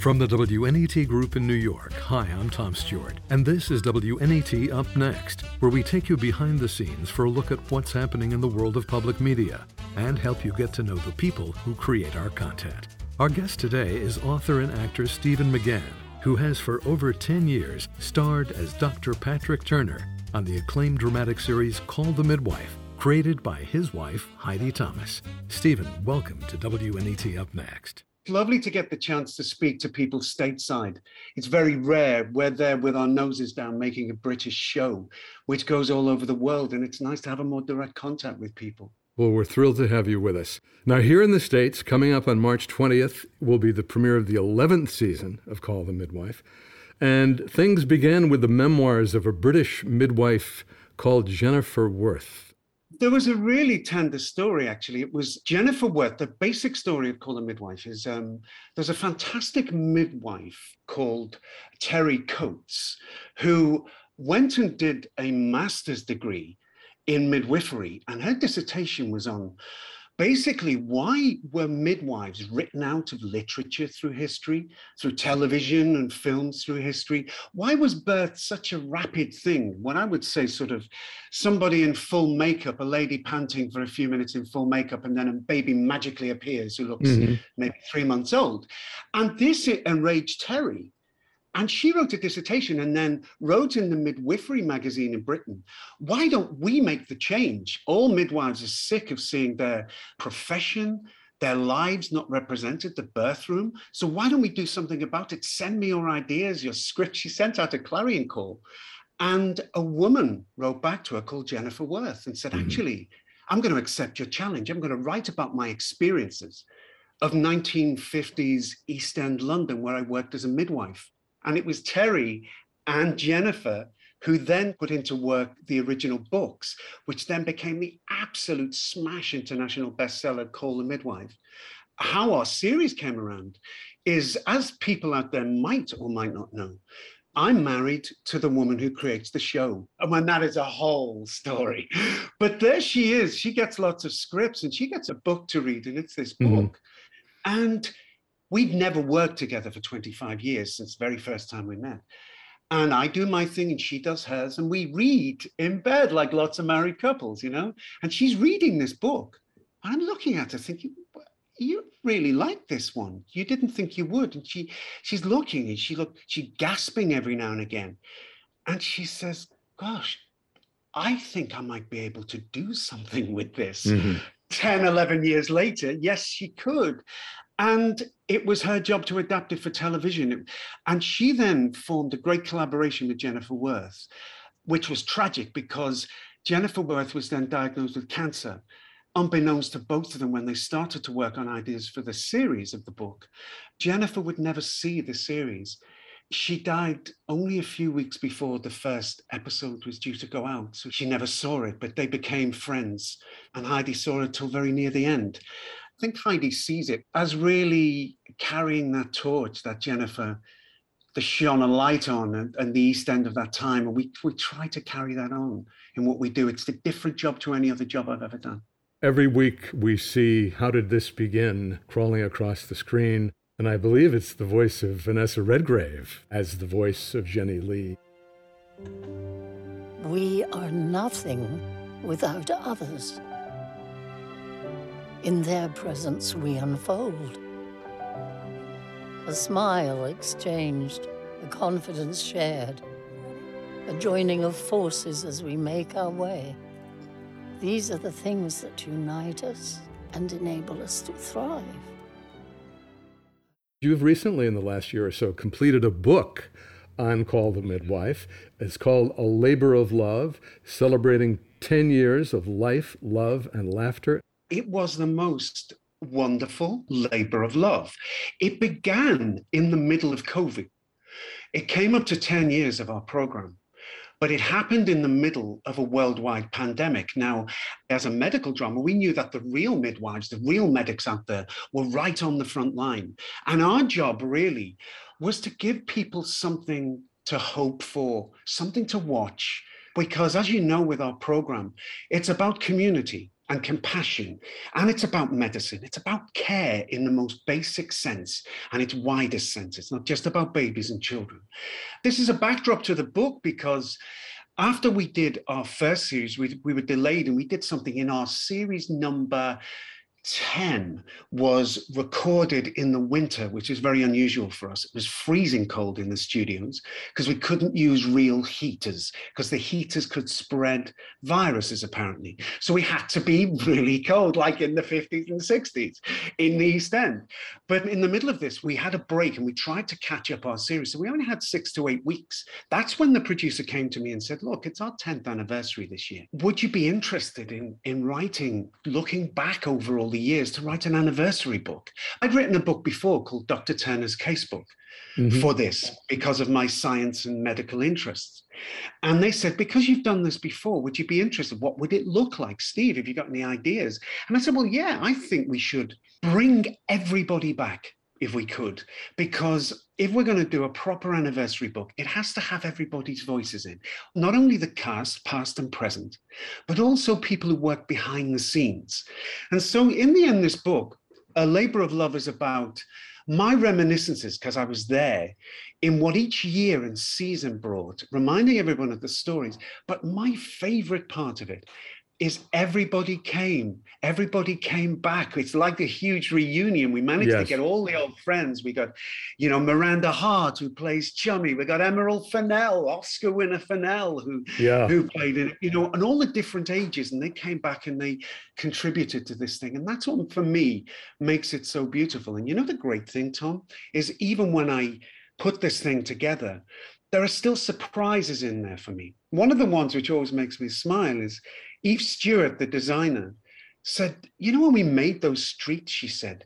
From the WNET Group in New York, hi, I'm Tom Stewart, and this is WNET Up Next, where we take you behind the scenes for a look at what's happening in the world of public media and help you get to know the people who create our content. Our guest today is author and actor Stephen McGann, who has for over 10 years starred as Dr. Patrick Turner on the acclaimed dramatic series Call the Midwife, created by his wife, Heidi Thomas. Stephen, welcome to WNET Up Next lovely to get the chance to speak to people stateside. It's very rare. We're there with our noses down making a British show, which goes all over the world. And it's nice to have a more direct contact with people. Well, we're thrilled to have you with us. Now, here in the States, coming up on March 20th, will be the premiere of the 11th season of Call the Midwife. And things began with the memoirs of a British midwife called Jennifer Worth. There was a really tender story, actually. It was Jennifer Worth. The basic story of Call the Midwife is um, there's a fantastic midwife called Terri Coates who went and did a master's degree in midwifery, and her dissertation was on basically why were midwives written out of literature through history through television and films through history? Why was birth such a rapid thing? When i would say sort of somebody in full makeup a lady panting for a few minutes in full makeup and then a baby magically appears who looks mm-hmm. maybe three months old. And this enraged terri and she wrote a dissertation and then wrote in the midwifery magazine in Britain, why don't we make the change? All midwives are sick of seeing their profession, their lives not represented, the birth room. So why don't we do something about it? Send me your ideas, your script. She sent out a clarion call. And a woman wrote back to her called Jennifer Worth and said, mm-hmm. actually, I'm going to accept your challenge. I'm going to write about my experiences of 1950s East End London, where I worked as a midwife. And it was Terri and Jennifer who then put into work the original books, which then became the absolute smash international bestseller, Call the Midwife. How our series came around is, as people out there might or might not know, I'm married to the woman who creates the show. And when that is a whole story. But there she is. She gets lots of scripts and she gets a book to read, and it's this mm-hmm. book. And We'd never worked together for 25 years since the very first time we met. And I do my thing and she does hers, and we read in bed like lots of married couples, you know? And she's reading this book. And I'm looking at her thinking, you really like this one. You didn't think you would. And she she's looking and she look, she gasping every now and again. And she says, Gosh, I think I might be able to do something with this. Mm-hmm. 10, 11 years later, yes, she could. And it was her job to adapt it for television. And she then formed a great collaboration with Jennifer Worth, which was tragic because Jennifer Worth was then diagnosed with cancer. Unbeknownst to both of them, when they started to work on ideas for the series of the book, Jennifer would never see the series. She died only a few weeks before the first episode was due to go out, so she never saw it, but they became friends. And Heidi saw it till very near the end. I think Heidi sees it as really carrying that torch that Jennifer the shone a light on and, and, the East End of that time. And we, we try to carry that on in what we do. It's a different job to any other job I've ever done. Every week we see How Did This Begin crawling across the screen. And I believe it's the voice of Vanessa Redgrave as the voice of Jenny Lee. We are nothing without others. In their presence, we unfold. A smile exchanged, a confidence shared, a joining of forces as we make our way. These are the things that unite us and enable us to thrive. You've recently, in the last year or so, completed a book on Call the Midwife. It's called A Labor of Love, celebrating 10 years of life, love, and laughter it was the most wonderful labor of love. It began in the middle of COVID. It came up to 10 years of our program, but it happened in the middle of a worldwide pandemic. Now, as a medical drama, we knew that the real midwives, the real medics out there, were right on the front line. And our job really was to give people something to hope for, something to watch. Because as you know, with our program, it's about community and compassion. And it's about medicine. It's about care in the most basic sense and its widest sense. It's not just about babies and children. This is a backdrop to the book because after we did our first series, we, we were delayed and we did something in our series number 10 was recorded in the winter, which is very unusual for us. It was freezing cold in the studios because we couldn't use real heaters because the heaters could spread viruses, apparently. So we had to be really cold, like in the 50s and 60s in the East End. But in the middle of this, we had a break and we tried to catch up our series. So we only had six to eight weeks. That's when the producer came to me and said, Look, it's our 10th anniversary this year. Would you be interested in, in writing, looking back over all the years to write an anniversary book. I'd written a book before called Dr. Turner's Casebook mm-hmm. for this because of my science and medical interests. And they said, because you've done this before, would you be interested? What would it look like, Steve? Have you got any ideas? And I said, well, yeah, I think we should bring everybody back if we could, because if we're going to do a proper anniversary book, it has to have everybody's voices in, not only the cast, past and present, but also people who work behind the scenes. And so, in the end, this book, A Labor of Love, is about my reminiscences, because I was there, in what each year and season brought, reminding everyone of the stories. But my favorite part of it is everybody came. Everybody came back. It's like a huge reunion. We managed yes. to get all the old friends. We got, you know, Miranda Hart, who plays Chummy. We got Emerald Fennell, Oscar winner Fennell, who, yeah. who played it, you know, and all the different ages. And they came back and they contributed to this thing. And that's what, for me, makes it so beautiful. And you know, the great thing, Tom, is even when I put this thing together, there are still surprises in there for me. One of the ones which always makes me smile is Eve Stewart, the designer, said, You know, when we made those streets, she said,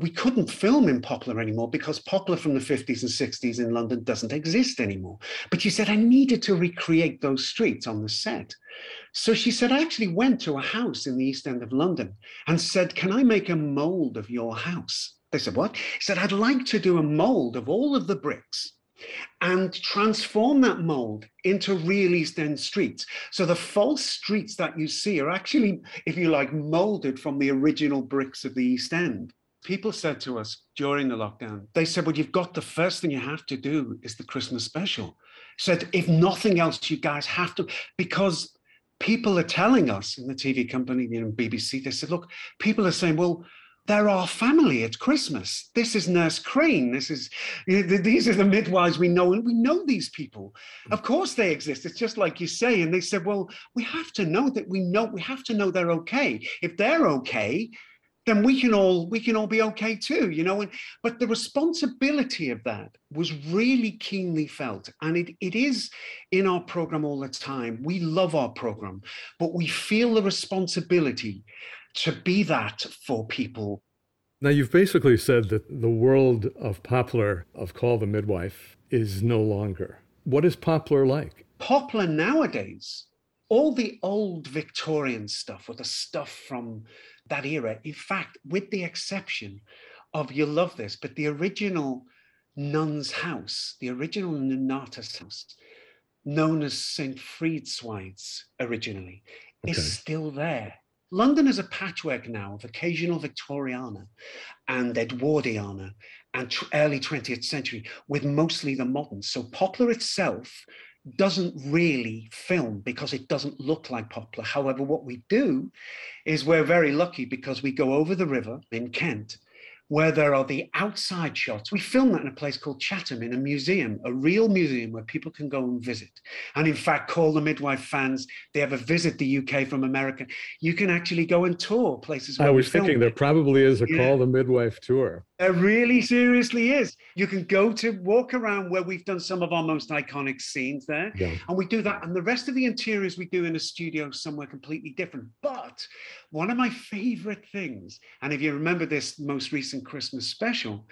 we couldn't film in Poplar anymore because Poplar from the 50s and 60s in London doesn't exist anymore. But she said, I needed to recreate those streets on the set. So she said, I actually went to a house in the East End of London and said, Can I make a mold of your house? They said, What? He said, I'd like to do a mold of all of the bricks and transform that mold into real East End streets. So the false streets that you see are actually, if you like, molded from the original bricks of the East End. People said to us during the lockdown, they said, Well, you've got the first thing you have to do is the Christmas special. Said, if nothing else, you guys have to, because people are telling us in the TV company, you know, BBC, they said, look, people are saying, well, they're our family at Christmas. This is Nurse Crane. This is these are the midwives we know, and we know these people. Hmm. Of course, they exist. It's just like you say. And they said, well, we have to know that we know. We have to know they're okay. If they're okay, then we can all we can all be okay too. You know. And, but the responsibility of that was really keenly felt, and it it is in our program all the time. We love our program, but we feel the responsibility to be that for people. Now, you've basically said that the world of Poplar, of Call the Midwife, is no longer. What is Poplar like? Poplar nowadays, all the old Victorian stuff or the stuff from that era, in fact, with the exception of, you'll love this, but the original nun's house, the original Nonnatus house, known as St. Frideswide's originally, okay. is still there. London is a patchwork now of occasional Victoriana and Edwardiana and early 20th century with mostly the modern. So Poplar itself doesn't really film because it doesn't look like Poplar. However, what we do is we're very lucky because we go over the river in Kent where there are the outside shots. We film that in a place called Chatham in a museum, a real museum where people can go and visit. And in fact, call the midwife fans. They ever visit the UK from America. You can actually go and tour places. I was thinking there probably is a yeah. call the midwife tour. There really seriously is. You can go to walk around where we've done some of our most iconic scenes there. Yeah. And we do that. And the rest of the interiors we do in a studio somewhere completely different. But one of my favorite things, and if you remember this most recent Christmas special,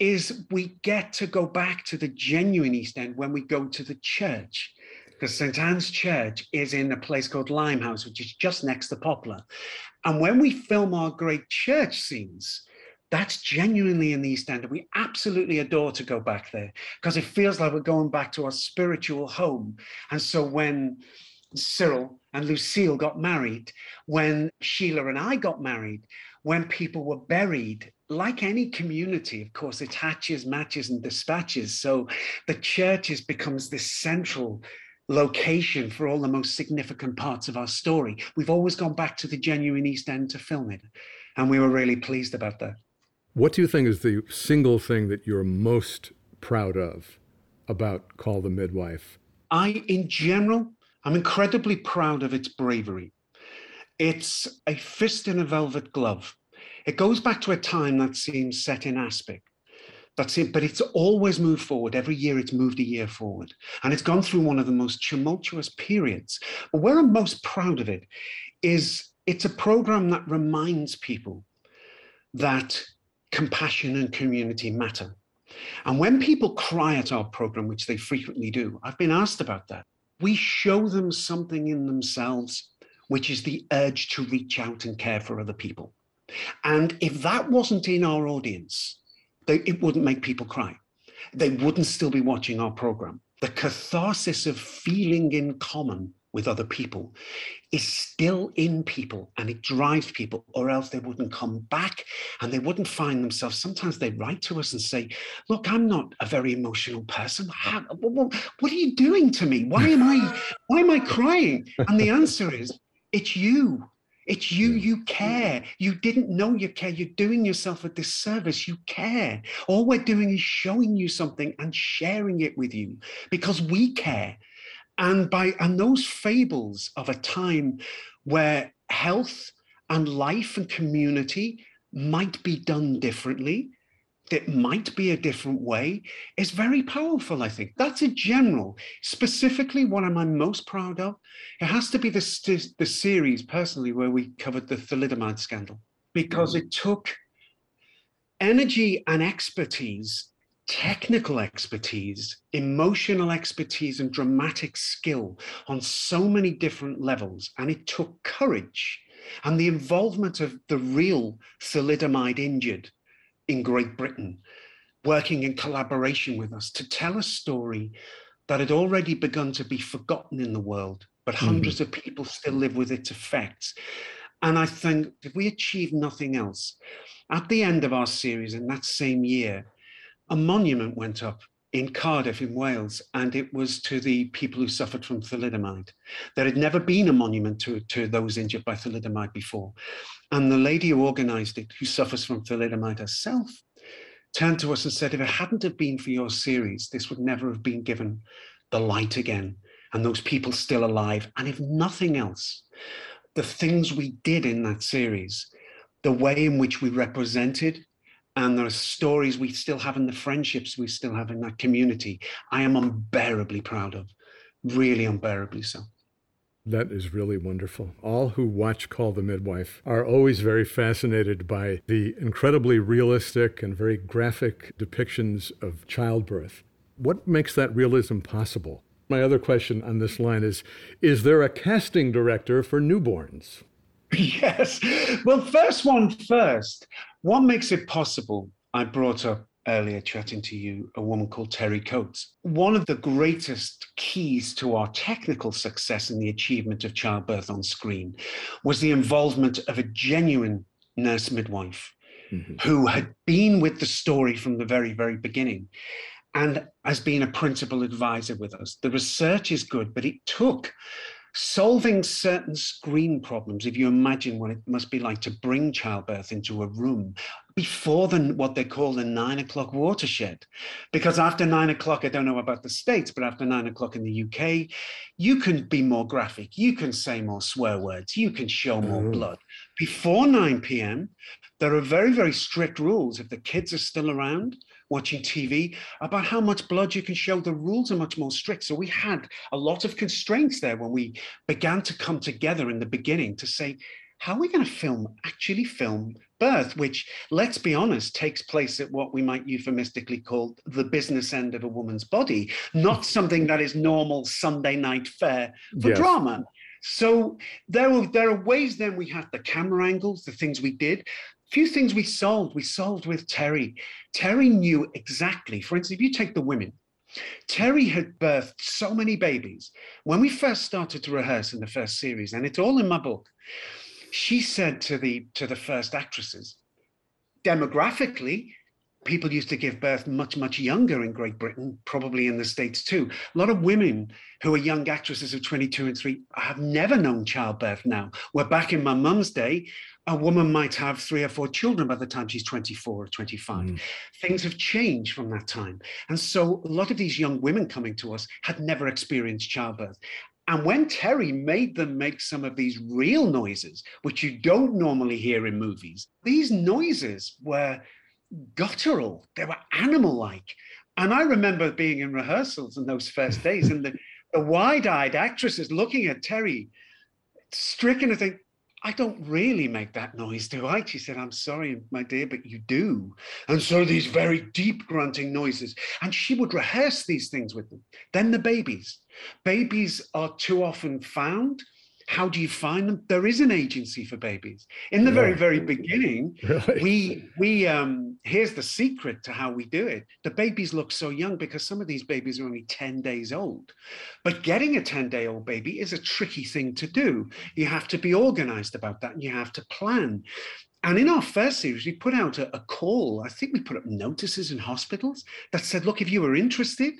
is we get to go back to the genuine East End when we go to the church because St. Anne's Church is in a place called Limehouse, which is just next to Poplar. And when we film our great church scenes, that's genuinely in the East End. We absolutely adore to go back there because it feels like we're going back to our spiritual home. And so when Cyril and Lucille got married, when Sheila and I got married, when people were buried. Like any community, of course, it hatches, matches, and dispatches. So the churches becomes this central location for all the most significant parts of our story. We've always gone back to the genuine East End to film it. And we were really pleased about that. What do you think is the single thing that you're most proud of about Call the Midwife? I, in general, I'm incredibly proud of its bravery. It's a fist in a velvet glove. It goes back to a time that seems set in aspic. That's it, but it's always moved forward. Every year it's moved a year forward. And it's gone through one of the most tumultuous periods. But where I'm most proud of it is it's a program that reminds people that compassion and community matter. And when people cry at our program, which they frequently do, I've been asked about that. We show them something in themselves which is the urge to reach out and care for other people. And if that wasn't in our audience, they, it wouldn't make people cry. They wouldn't still be watching our program. The catharsis of feeling in common with other people is still in people and it drives people, or else they wouldn't come back and they wouldn't find themselves. Sometimes they write to us and say, Look, I'm not a very emotional person. How, what, what are you doing to me? Why am I why am I crying? And the answer is it's you. It's you, you care. You didn't know you care. You're doing yourself a disservice. You care. All we're doing is showing you something and sharing it with you because we care. And by and those fables of a time where health and life and community might be done differently, that might be a different way is very powerful, I think. That's a general. Specifically, what am I most proud of? It has to be the, the series, personally, where we covered the thalidomide scandal, because mm. it took energy and expertise, technical expertise, emotional expertise, and dramatic skill on so many different levels. And it took courage and the involvement of the real thalidomide injured in Great Britain, working in collaboration with us to tell a story that had already begun to be forgotten in the world, but 100s mm-hmm. of people still live with its effects. And I think if we achieve nothing else, at the end of our series in that same year, a monument went up in Cardiff in Wales, and it was to the people who suffered from thalidomide. There had never been a monument to, to those injured by thalidomide before. And the lady who organized it, who suffers from thalidomide herself, turned to us and said, if it hadn't have been for your series, this would never have been given the light again, and those people still alive. And if nothing else, the things we did in that series, the way in which we represented and there are stories we still have and the friendships we still have in that community i am unbearably proud of really unbearably so that is really wonderful. All who watch Call the Midwife are always very fascinated by the incredibly realistic and very graphic depictions of childbirth. What makes that realism possible? My other question on this line is Is there a casting director for newborns? Yes. Well, first one first. What makes it possible? I brought up earlier chatting to you a woman called Terri Coates. One of the greatest keys to our technical success in the achievement of childbirth on screen was the involvement of a genuine nurse midwife mm-hmm. who had been with the story from the very, very beginning and has been a principal advisor with us. The research is good, but it took solving certain screen problems if you imagine what it must be like to bring childbirth into a room before the what they call the nine o'clock watershed. Because after nine o'clock i don't know about the states but after nine o'clock in the uk you can be more graphic you can say more swear words you can show more mm. blood. Before 9 p.m there are very very strict rules. If the kids are still around watching TV about how much blood you can show. The rules are much more strict. So we had a lot of constraints there when we began to come together in the beginning to say, how are we going to film, actually film birth, which, let's be honest, takes place at what we might euphemistically call the business end of a woman's body, not something that is normal Sunday night fare for yes. drama. So there were there are ways then we had the camera angles, the things we did few things we solved, we solved with Terri. Terri knew exactly, for instance, if you take the women, Terry had birthed so many babies. When we first started to rehearse in the first series, and it's all in my book, she said to the to the first actresses, demographically, people used to give birth much, much younger in Great Britain, probably in the States too. A lot of women who are young actresses of 22 and 3 have never known childbirth now. We're back in my mum's day, a woman might have three or four children by the time she's 24 or 25. Mm. Things have changed from that time. And so a lot of these young women coming to us had never experienced childbirth. And when Terri made them make some of these real noises, which you don't normally hear in movies, these noises were guttural, they were animal like. And I remember being in rehearsals in those first days and the, the wide eyed actresses looking at Terri, stricken to think, I don't really make that noise, do I? She said, I'm sorry, my dear, but you do. And so these very deep grunting noises. And she would rehearse these things with them. Then the babies. Babies are too often found how do you find them? There is an agency for babies. In the very, very beginning, really? we we um here's the secret to how we do it. The babies look so young because some of these babies are only 10 days old. But getting a 10-day-old baby is a tricky thing to do. You have to be organized about that and you have to plan. And in our first series, we put out a, a, call. I think we put up notices in hospitals that said, look, if you were interested,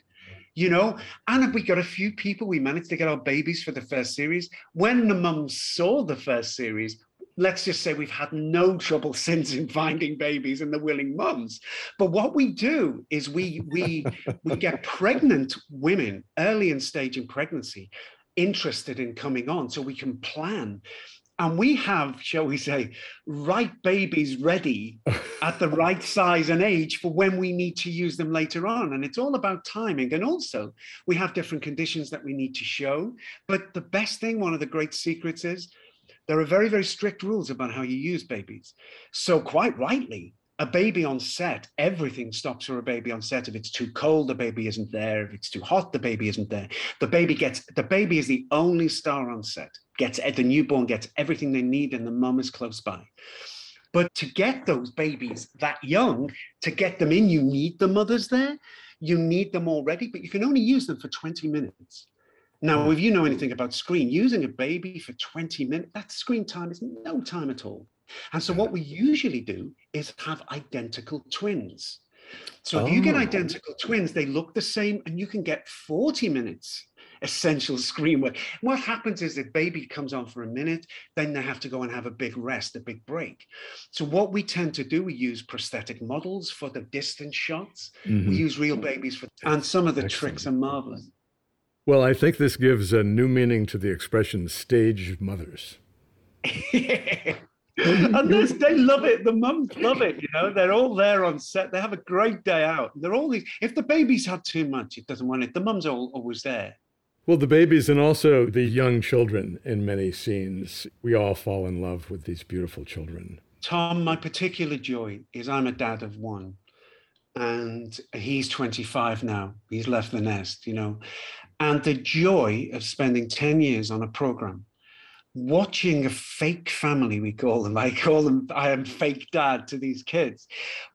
you know. And we got a few people. We managed to get our babies for the first series. When the mums saw the first series, let's just say we've had no trouble since in finding babies and the willing mums. But what we do is we we we get pregnant women early in stage in pregnancy interested in coming on so we can plan and we have, shall we say, right babies ready at the right size and age for when we need to use them later on. And it's all about timing. And also, we have different conditions that we need to show. But the best thing, one of the great secrets is there are very, very strict rules about how you use babies. So, quite rightly, a baby on set, everything stops for a baby on set. If it's too cold, the baby isn't there. If it's too hot, the baby isn't there. The baby gets the baby is the only star on set. Gets the newborn gets everything they need, and the mum is close by. But to get those babies that young, to get them in, you need the mothers there. You need them already, but you can only use them for 20 minutes. Now, if you know anything about screen, using a baby for 20 minutes, that screen time is no time at all. And so what we usually do is have identical twins. So if you get oh. identical twins, they look the same and you can get 40 minutes essential screen work. What happens is if baby comes on for a minute, then they have to go and have a big rest, a big break. So what we tend to do, we use prosthetic models for the distance shots. Mm-hmm. We use real babies for, and some of the Excellent. tricks are marvelous. Well, I think this gives a new meaning to the expression stage mothers. and this, they love it. The mums love it. You know, they're all there on set. They have a great day out. They're all these. If the baby's had too much, it doesn't want it. The mums are always there. Well, the babies and also the young children in many scenes. We all fall in love with these beautiful children. Tom, my particular joy is I'm a dad of one, and he's 25 now. He's left the nest, you know. And the joy of spending 10 years on a program watching a fake family, we call them. I call them, I am fake dad to these kids.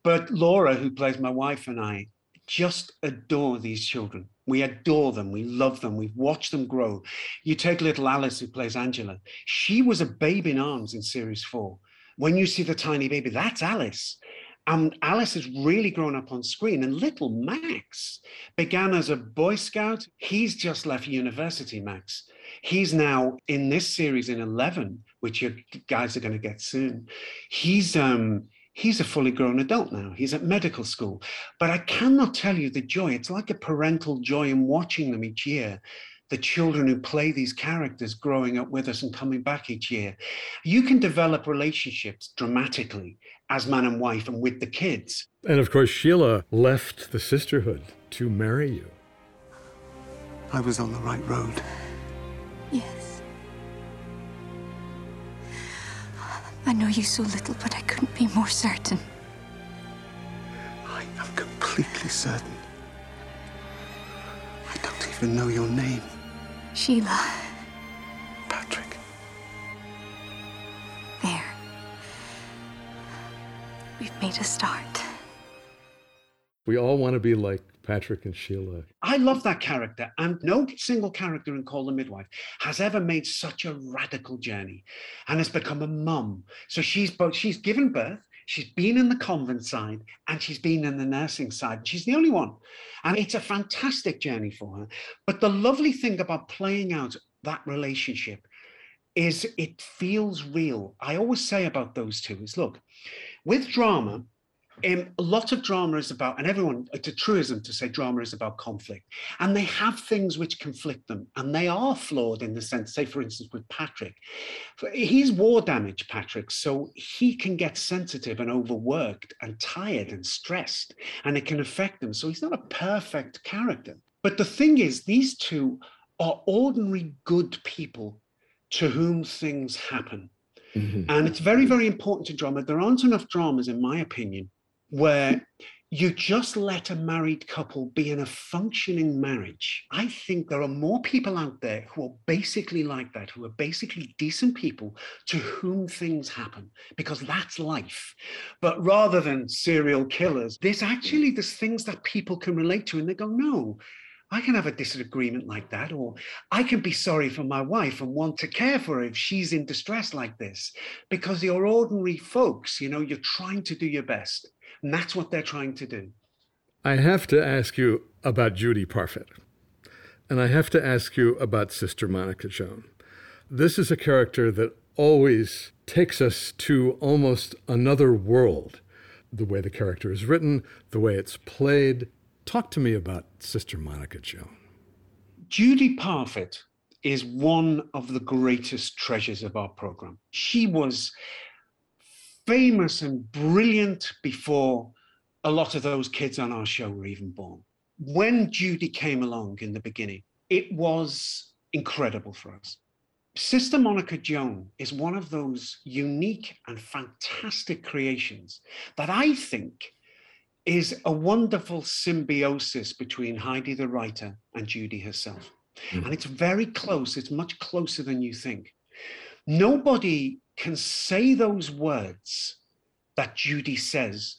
But Laura, who plays my wife, and I just adore these children. We adore them. We love them. We've watched them grow. You take little Alice, who plays Angela. She was a babe in arms in series four. When you see the tiny baby, that's Alice. And Alice has really grown up on screen. And little Max began as a Boy Scout. He's just left university, Max. He's now in this series in 11, which you guys are going to get soon. He's um he's a fully grown adult now. He's at medical school. But I cannot tell you the joy. It's like a parental joy in watching them each year. The children who play these characters growing up with us and coming back each year. You can develop relationships dramatically as man and wife and with the kids. And of course, Sheila left the sisterhood to marry you. I was on the right road. Yes. I know you so little, but I couldn't be more certain. I am completely certain. I don't even know your name. Sheila. We've made a start. We all want to be like Patrick and Sheila. I love that character. And no single character in Call the Midwife has ever made such a radical journey and has become a mum. So she's both, she's given birth, she's been in the convent side, and she's been in the nursing side. She's the only one. And it's a fantastic journey for her. But the lovely thing about playing out that relationship is it feels real. I always say about those two is look, with drama, um, a lot of drama is about, and everyone, it's a truism to say drama is about conflict. And they have things which conflict them, and they are flawed in the sense, say, for instance, with Patrick. He's war damaged, Patrick, so he can get sensitive and overworked and tired and stressed, and it can affect him. So he's not a perfect character. But the thing is, these two are ordinary good people to whom things happen. Mm-hmm. And it's very, very important to drama. There aren't enough dramas, in my opinion, where you just let a married couple be in a functioning marriage. I think there are more people out there who are basically like that, who are basically decent people to whom things happen, because that's life. But rather than serial killers, there's actually there's things that people can relate to, and they go, no, I can have a disagreement like that, or I can be sorry for my wife and want to care for her if she's in distress like this, because you're ordinary folks, you know, you're trying to do your best. And that's what they're trying to do. I have to ask you about Judy Parfitt. And I have to ask you about Sister Monica Joan. This is a character that always takes us to almost another world. The way the character is written, the way it's played, Talk to me about Sister Monica Joan. Judy Parfitt is one of the greatest treasures of our program. She was famous and brilliant before a lot of those kids on our show were even born. When Judy came along in the beginning, it was incredible for us. Sister Monica Joan is one of those unique and fantastic creations that I think is a wonderful symbiosis between Heidi the writer and Judy herself. Mm. And it's very close, it's much closer than you think. Nobody can say those words that Judy says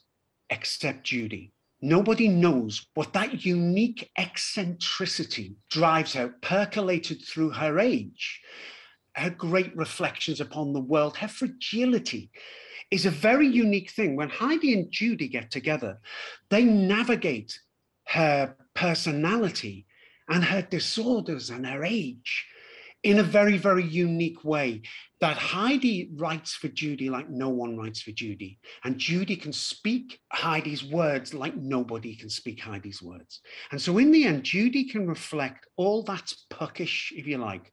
except Judy. Nobody knows what that unique eccentricity drives her, percolated through her age, her great reflections upon the world, her fragility, is a very unique thing. When Heidi and Judy get together, they navigate her personality and her disorders and her age in a very, very unique way. That Heidi writes for Judy like no one writes for Judy. And Judy can speak Heidi's words like nobody can speak Heidi's words. And so, in the end, Judy can reflect all that's puckish, if you like,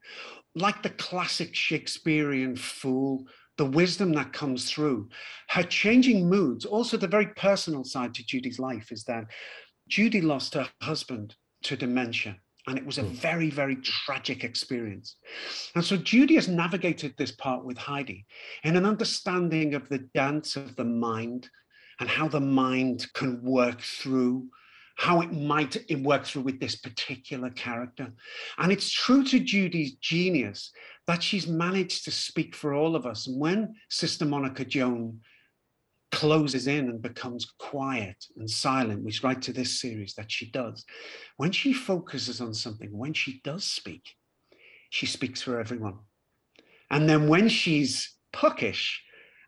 like the classic Shakespearean fool the wisdom that comes through, her changing moods, also the very personal side to Judy's life is that Judy lost her husband to dementia. And it was a hmm. very, very tragic experience. And so Judy has navigated this part with Heidi in an understanding of the dance of the mind and how the mind can work through how it might work through with this particular character. And it's true to Judy's genius that she's managed to speak for all of us. And when Sister Monica Joan closes in and becomes quiet and silent, which right to this series that she does, when she focuses on something, when she does speak, she speaks for everyone. And then when she's puckish,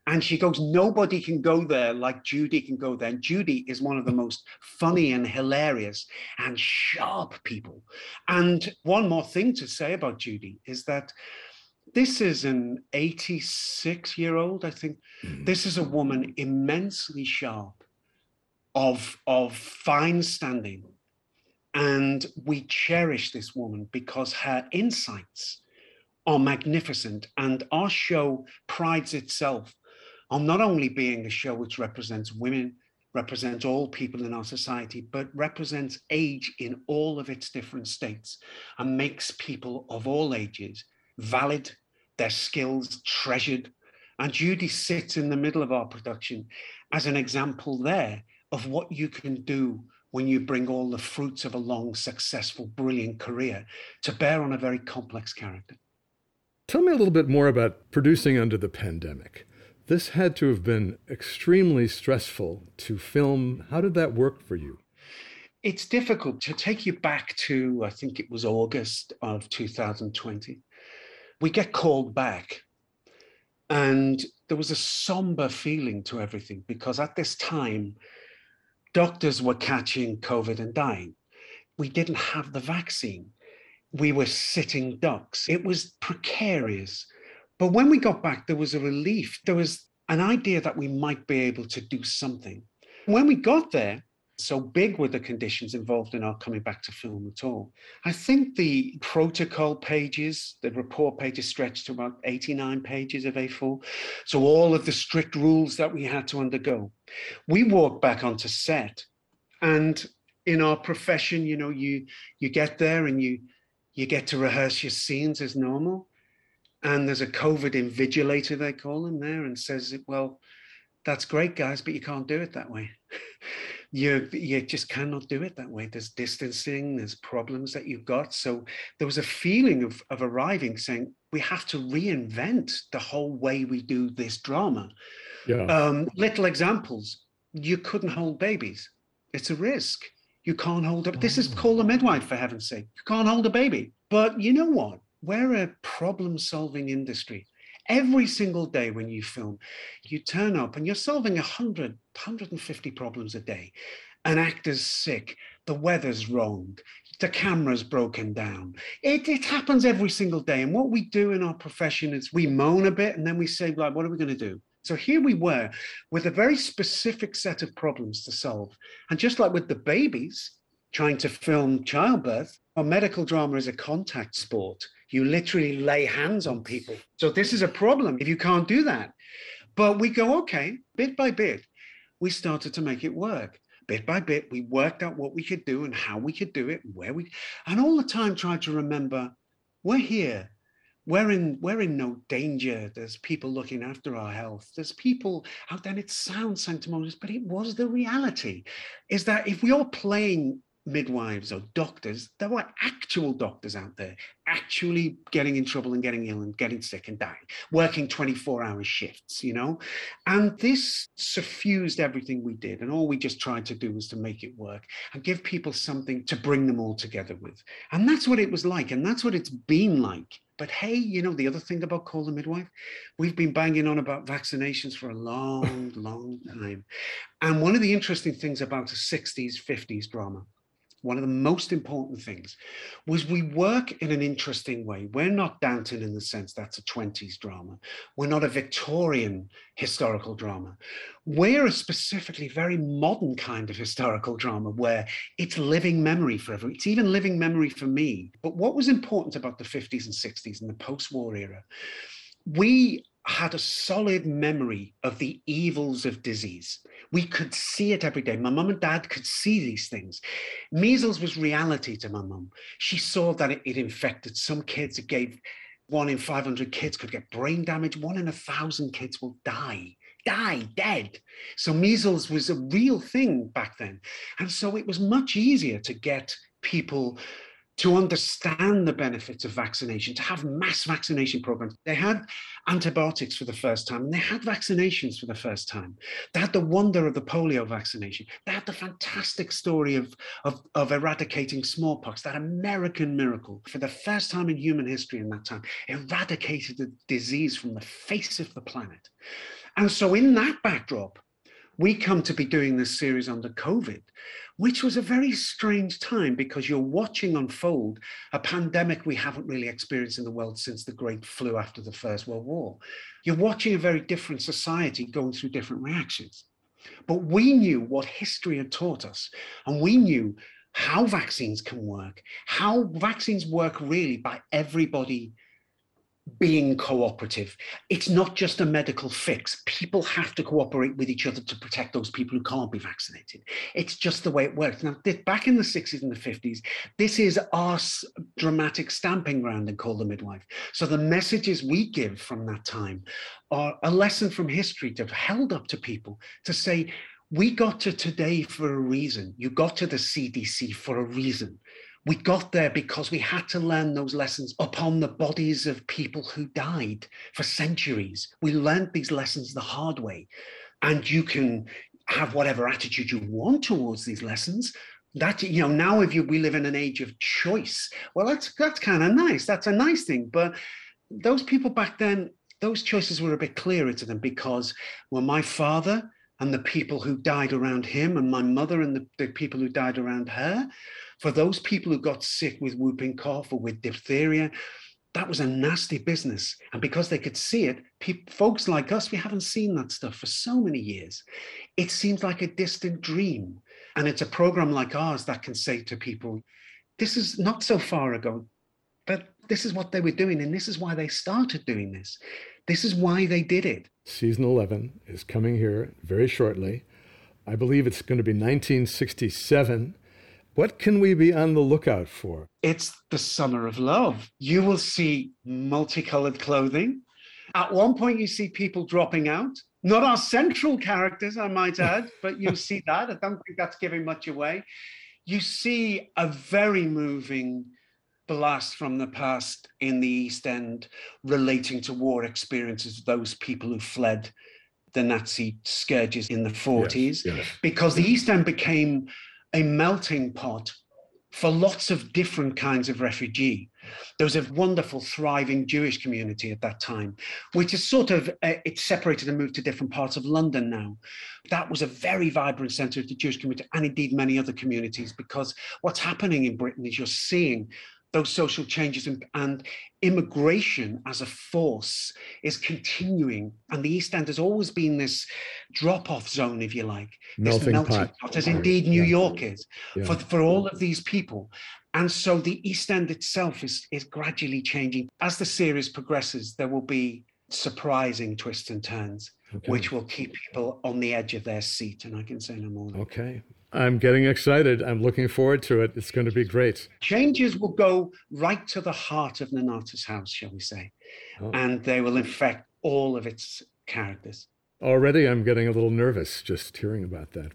and she goes, nobody can go there like Judy can go there. And Judy is one of the most funny and hilarious and sharp people. And one more thing to say about Judy is that this is an 86 year old, I think. Mm. This is a woman immensely sharp, of, of fine standing. And we cherish this woman because her insights are magnificent. And our show prides itself on not only being a show which represents women, represents all people in our society, but represents age in all of its different states and makes people of all ages valid, their skills treasured. And Judy sits in the middle of our production as an example there of what you can do when you bring all the fruits of a long, successful, brilliant career to bear on a very complex character. Tell me a little bit more about producing under the pandemic. This had to have been extremely stressful to film. How did that work for you? it's difficult to take you back to, I think it was August of 2020. We get called back, and there was a somber feeling to everything because at this time, doctors were catching COVID and dying. We didn't have the vaccine. We were sitting ducks. It was precarious. But when we got back, there was a relief. There was an idea that we might be able to do something. When we got there, so big were the conditions involved in our coming back to film at all. I think the protocol pages, the report pages stretched to about 89 pages of A4. So all of the strict rules that we had to undergo. We walked back onto set and in our profession, you know, you you get there and you you get to rehearse your scenes as normal. And there's a COVID invigilator, they call him there, and says, well, that's great, guys, but you can't do it that way. you you just cannot do it that way. There's distancing, there's problems that you've got. So there was a feeling of of arriving saying we have to reinvent the whole way we do this drama. Yeah. Um, little examples. You couldn't hold babies. It's a risk. You can't hold up. This is oh. called a midwife, for heaven's sake. You can't hold a baby. But you know what? We're a problem solving industry. Every single day when you film, you turn up and you're solving 100, 150 problems a day. An actor's sick, the weather's wrong, the camera's broken down. It, it happens every single day. And what we do in our profession is we moan a bit and then we say, like, what are we going to do? So here we were with a very specific set of problems to solve. And just like with the babies trying to film childbirth, our medical drama is a contact sport. You literally lay hands on people. So this is a problem if you can't do that. But we go, okay, bit by bit, we started to make it work. Bit by bit, we worked out what we could do and how we could do it, and where we, and all the time tried to remember, we're here. We're in, we're in no danger. There's people looking after our health. There's people out there. And it sounds sanctimonious, but it was the reality. Is that if we are playing midwives or doctors, there were actual doctors out there actually getting in trouble and getting ill and getting sick and dying, working 24 hour shifts, you know? And this suffused everything we did. And all we just tried to do was to make it work and give people something to bring them all together with. And that's what it was like. And that's what it's been like. But hey, you know, the other thing about Call the Midwife, we've been banging on about vaccinations for a long, long time. And one of the interesting things about the 60s, 50s drama one of the most important things was we work in an interesting way. We're not Downton in the sense that's a 20s drama. We're not a Victorian historical drama. We're a specifically very modern kind of historical drama where it's living memory for everyone. It's even living memory for me. But what was important about the 50s and 60s and the post-war era, we had a solid memory of the evils of disease. We could see it every day. My mum and dad could see these things. Measles was reality to my mum. She saw that it, it infected some kids. It gave one in 500 kids could get brain damage. One in a thousand kids will die die dead. So measles was a real thing back then. And so it was much easier to get people to understand the benefits of vaccination, to have mass vaccination programs. They had antibiotics for the first time, and they had vaccinations for the first time. They had the wonder of the polio vaccination. They had the fantastic story of, of, of eradicating smallpox, that American miracle. For the first time in human history in that time, eradicated the disease from the face of the planet. And so, in that backdrop, we come to be doing this series under COVID, which was a very strange time because you're watching unfold a pandemic we haven't really experienced in the world since the Great Flu after the First World War. You're watching a very different society going through different reactions. But we knew what history had taught us, and we knew how vaccines can work, how vaccines work really by everybody being cooperative. It's not just a medical fix. People have to cooperate with each other to protect those people who can't be vaccinated. It's just the way it works. Now, back in the 60s and the 50s, this is our dramatic stamping ground and Call the Midwife. So the messages we give from that time are a lesson from history to held up to people to say, we got to today for a reason. You got to the CDC for a reason we got there because we had to learn those lessons upon the bodies of people who died for centuries. We learned these lessons the hard way. And you can have whatever attitude you want towards these lessons, that you know now if you we live in an age of choice well that's that's kind of nice that's a nice thing but those people back then those choices were a bit clearer to them because well my father and the people who died around him and my mother and the, the people who died around her for those people who got sick with whooping cough or with diphtheria that was a nasty business and because they could see it people, folks like us we haven't seen that stuff for so many years it seems like a distant dream and it's a program like ours that can say to people, this is not so far ago, but this is what they were doing. And this is why they started doing this. This is why they did it. Season 11 is coming here very shortly. I believe it's going to be 1967. What can we be on the lookout for? It's the summer of love. You will see multicolored clothing. At one point, you see people dropping out. Not our central characters, I might add, but you see that. I don't think that's giving much away. You see a very moving blast from the past in the East End relating to war experiences of those people who fled the Nazi scourges in the 40s, yes, yes. because the East End became a melting pot for lots of different kinds of refugee. There was a wonderful, thriving Jewish community at that time, which is sort of uh, it's separated and moved to different parts of London now. That was a very vibrant centre of the Jewish community, and indeed many other communities, because what's happening in Britain is you're seeing those social changes and, and, immigration as a force is continuing. And the East End has always been this drop off zone, if you like, melting this melting pot, pot as indeed New yeah. York is yeah. for, for all of these people. And so the East End itself is, is gradually changing. As the series progresses, there will be surprising twists and turns, okay. which will keep people on the edge of their seat. And I can say no more. Okay. I'm getting excited. I'm looking forward to it. It's going to be great. Changes will go right to the heart of Nonnatus House, shall we say, oh. and they will infect all of its characters. Already, I'm getting a little nervous just hearing about that.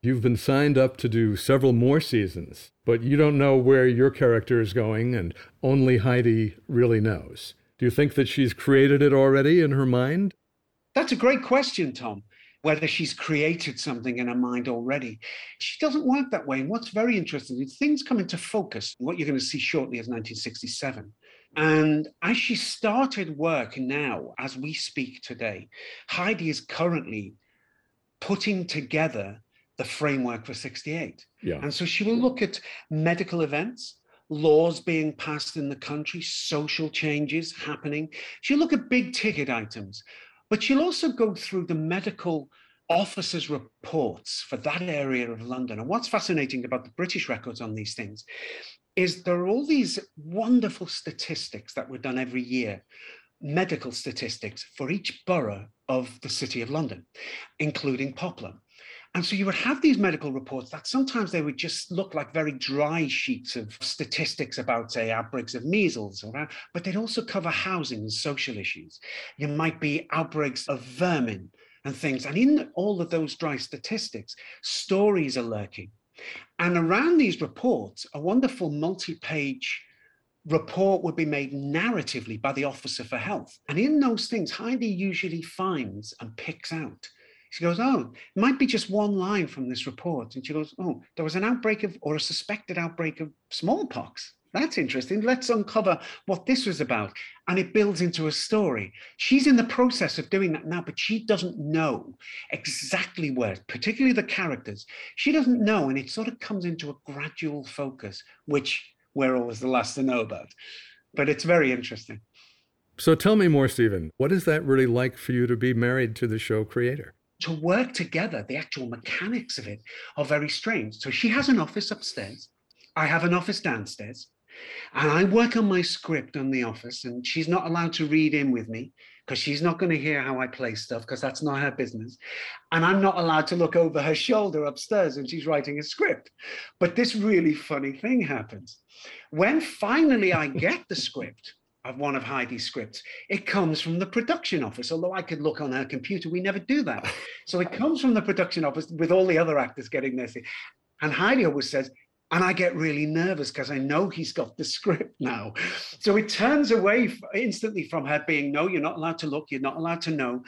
You've been signed up to do several more seasons, but you don't know where your character is going, and only Heidi really knows. Do you think that she's created it already in her mind? That's a great question, Tom whether she's created something in her mind already. She doesn't work that way. And what's very interesting is things come into focus. What you're going to see shortly is 1967. And as she started work now, as we speak today, Heidi is currently putting together the framework for 68. Yeah. And so she will look at medical events, laws being passed in the country, social changes happening. She'll look at big ticket items. But she'll also go through the medical officers' reports for that area of London. And what's fascinating about the British records on these things is there are all these wonderful statistics that were done every year, medical statistics for each borough of the city of London, including Poplar. And so you would have these medical reports that sometimes they would just look like very dry sheets of statistics about, say, outbreaks of measles, or, but they'd also cover housing and social issues. There might be outbreaks of vermin and things. And in all of those dry statistics, stories are lurking. And around these reports, a wonderful multi page report would be made narratively by the Officer for Health. And in those things, Heidi usually finds and picks out she goes, Oh, it might be just one line from this report. And she goes, Oh, there was an outbreak of, or a suspected outbreak of smallpox. That's interesting. Let's uncover what this was about. And it builds into a story. She's in the process of doing that now, but she doesn't know exactly where, particularly the characters. She doesn't know. And it sort of comes into a gradual focus, which we're always the last to know about. But it's very interesting. So tell me more, Stephen. What is that really like for you to be married to the show creator? To work together, the actual mechanics of it are very strange. So she has an office upstairs. I have an office downstairs. And I work on my script on the office, and she's not allowed to read in with me because she's not going to hear how I play stuff because that's not her business. And I'm not allowed to look over her shoulder upstairs and she's writing a script. But this really funny thing happens. When finally I get the script, of one of Heidi's scripts. It comes from the production office, although I could look on her computer. We never do that. So it comes from the production office with all the other actors getting their thing. And Heidi always says, and I get really nervous because I know he's got the script now. So it turns away instantly from her being, no, you're not allowed to look, you're not allowed to know.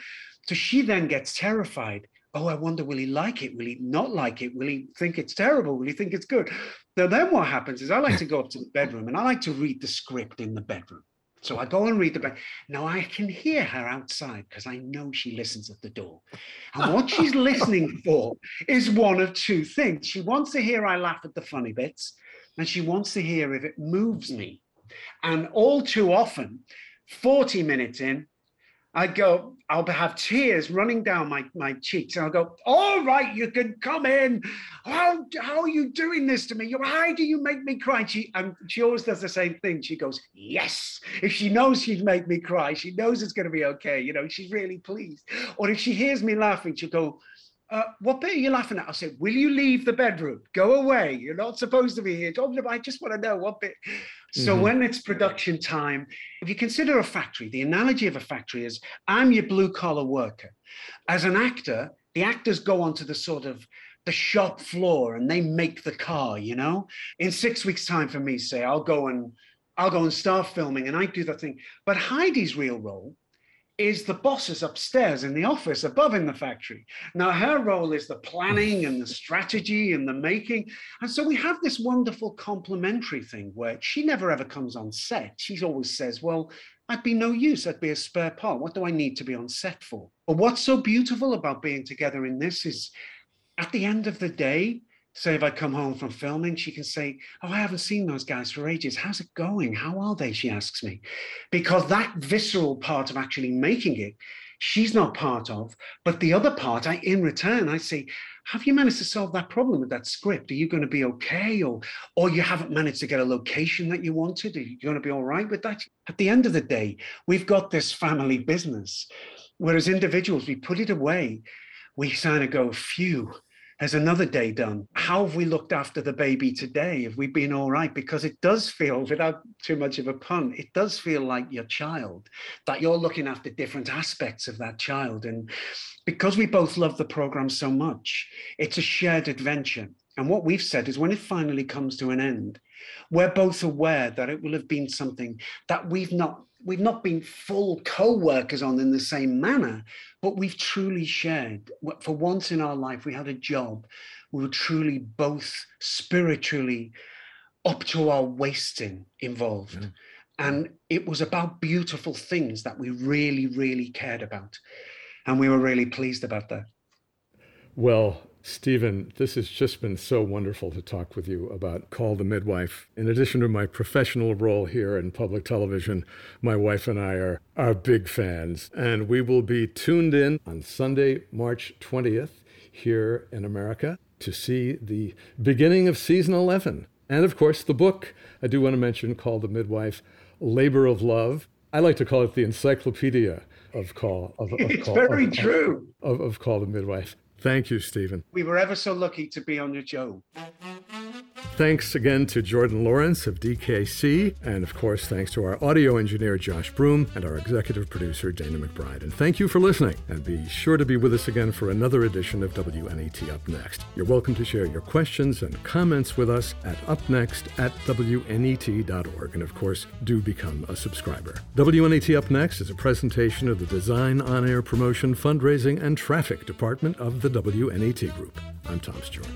So she then gets terrified oh, I wonder, will he like it? Will he not like it? Will he think it's terrible? Will he think it's good? So then what happens is I like to go up to the bedroom and I like to read the script in the bedroom. So I go and read the book. Now I can hear her outside because I know she listens at the door. And what she's listening for is one of two things. She wants to hear I laugh at the funny bits, and she wants to hear if it moves me. And all too often, 40 minutes in, I go, I'll have tears running down my, my cheeks. And I'll go, all right, you can come in. How, how are you doing this to me? Why do you make me cry? She, and she always does the same thing. She goes, yes. If she knows she's made me cry, she knows it's going to be okay. You know, she's really pleased. Or if she hears me laughing, she'll go, uh, what bit are you laughing at? I said, will you leave the bedroom? Go away. You're not supposed to be here. I just want to know what bit. So mm-hmm. when it's production time, if you consider a factory, the analogy of a factory is I'm your blue collar worker. As an actor, the actors go onto the sort of the shop floor and they make the car, you know? In six weeks' time for me, say, I'll go and I'll go and start filming and I do that thing. But Heidi's real role is the bosses upstairs in the office above in the factory. Now, her role is the planning and the strategy and the making. And so we have this wonderful complementary thing where she never ever comes on set. She always says, Well, I'd be no use. I'd be a spare part. What do I need to be on set for? But what's so beautiful about being together in this is at the end of the day, say if I come home from filming, she can say, Oh, I haven't seen those guys for ages. How's it going? How are they? She asks me. Because that visceral part of actually making it, she's not part of. But the other part, I in return, I say, have you managed to solve that problem with that script? Are you going to be okay? Or or you haven't managed to get a location that you wanted? Are you going to be all right with that? At the end of the day, we've got this family business. Whereas individuals, we put it away. We kind of go, phew, has another day done? How have we looked after the baby today? Have we been all right? Because it does feel, without too much of a pun, it does feel like your child, that you're looking after different aspects of that child. And because we both love the program so much, it's a shared adventure. And what we've said is when it finally comes to an end, we're both aware that it will have been something that we've not we've not been full co-workers on in the same manner, but we've truly shared. For once in our life, we had a job. We were truly both spiritually up to our wasting involved. Mm. And it was about beautiful things that we really, really cared about. And we were really pleased about that. Well, Stephen, this has just been so wonderful to talk with you about Call the Midwife. In addition to my professional role here in public television, my wife and I are, are big fans. And we will be tuned in on Sunday, March 20th, here in America to see the beginning of season 11. And of course, the book I do want to mention called The Midwife Labor of Love. I like to call it the encyclopedia of call of, of it's call, very of, true of, of, call the midwife Thank you, Stephen. We were ever so lucky to be on your show. Thanks again to Jordan Lawrence of DKC, and of course, thanks to our audio engineer Josh Broom and our executive producer Dana McBride. And thank you for listening, and be sure to be with us again for another edition of WNET Up Next. You're welcome to share your questions and comments with us at upnext at WNET.org, and of course, do become a subscriber. WNET Up Next is a presentation of the Design On Air Promotion, Fundraising, and Traffic Department of the WNET Group. I'm Tom Stewart.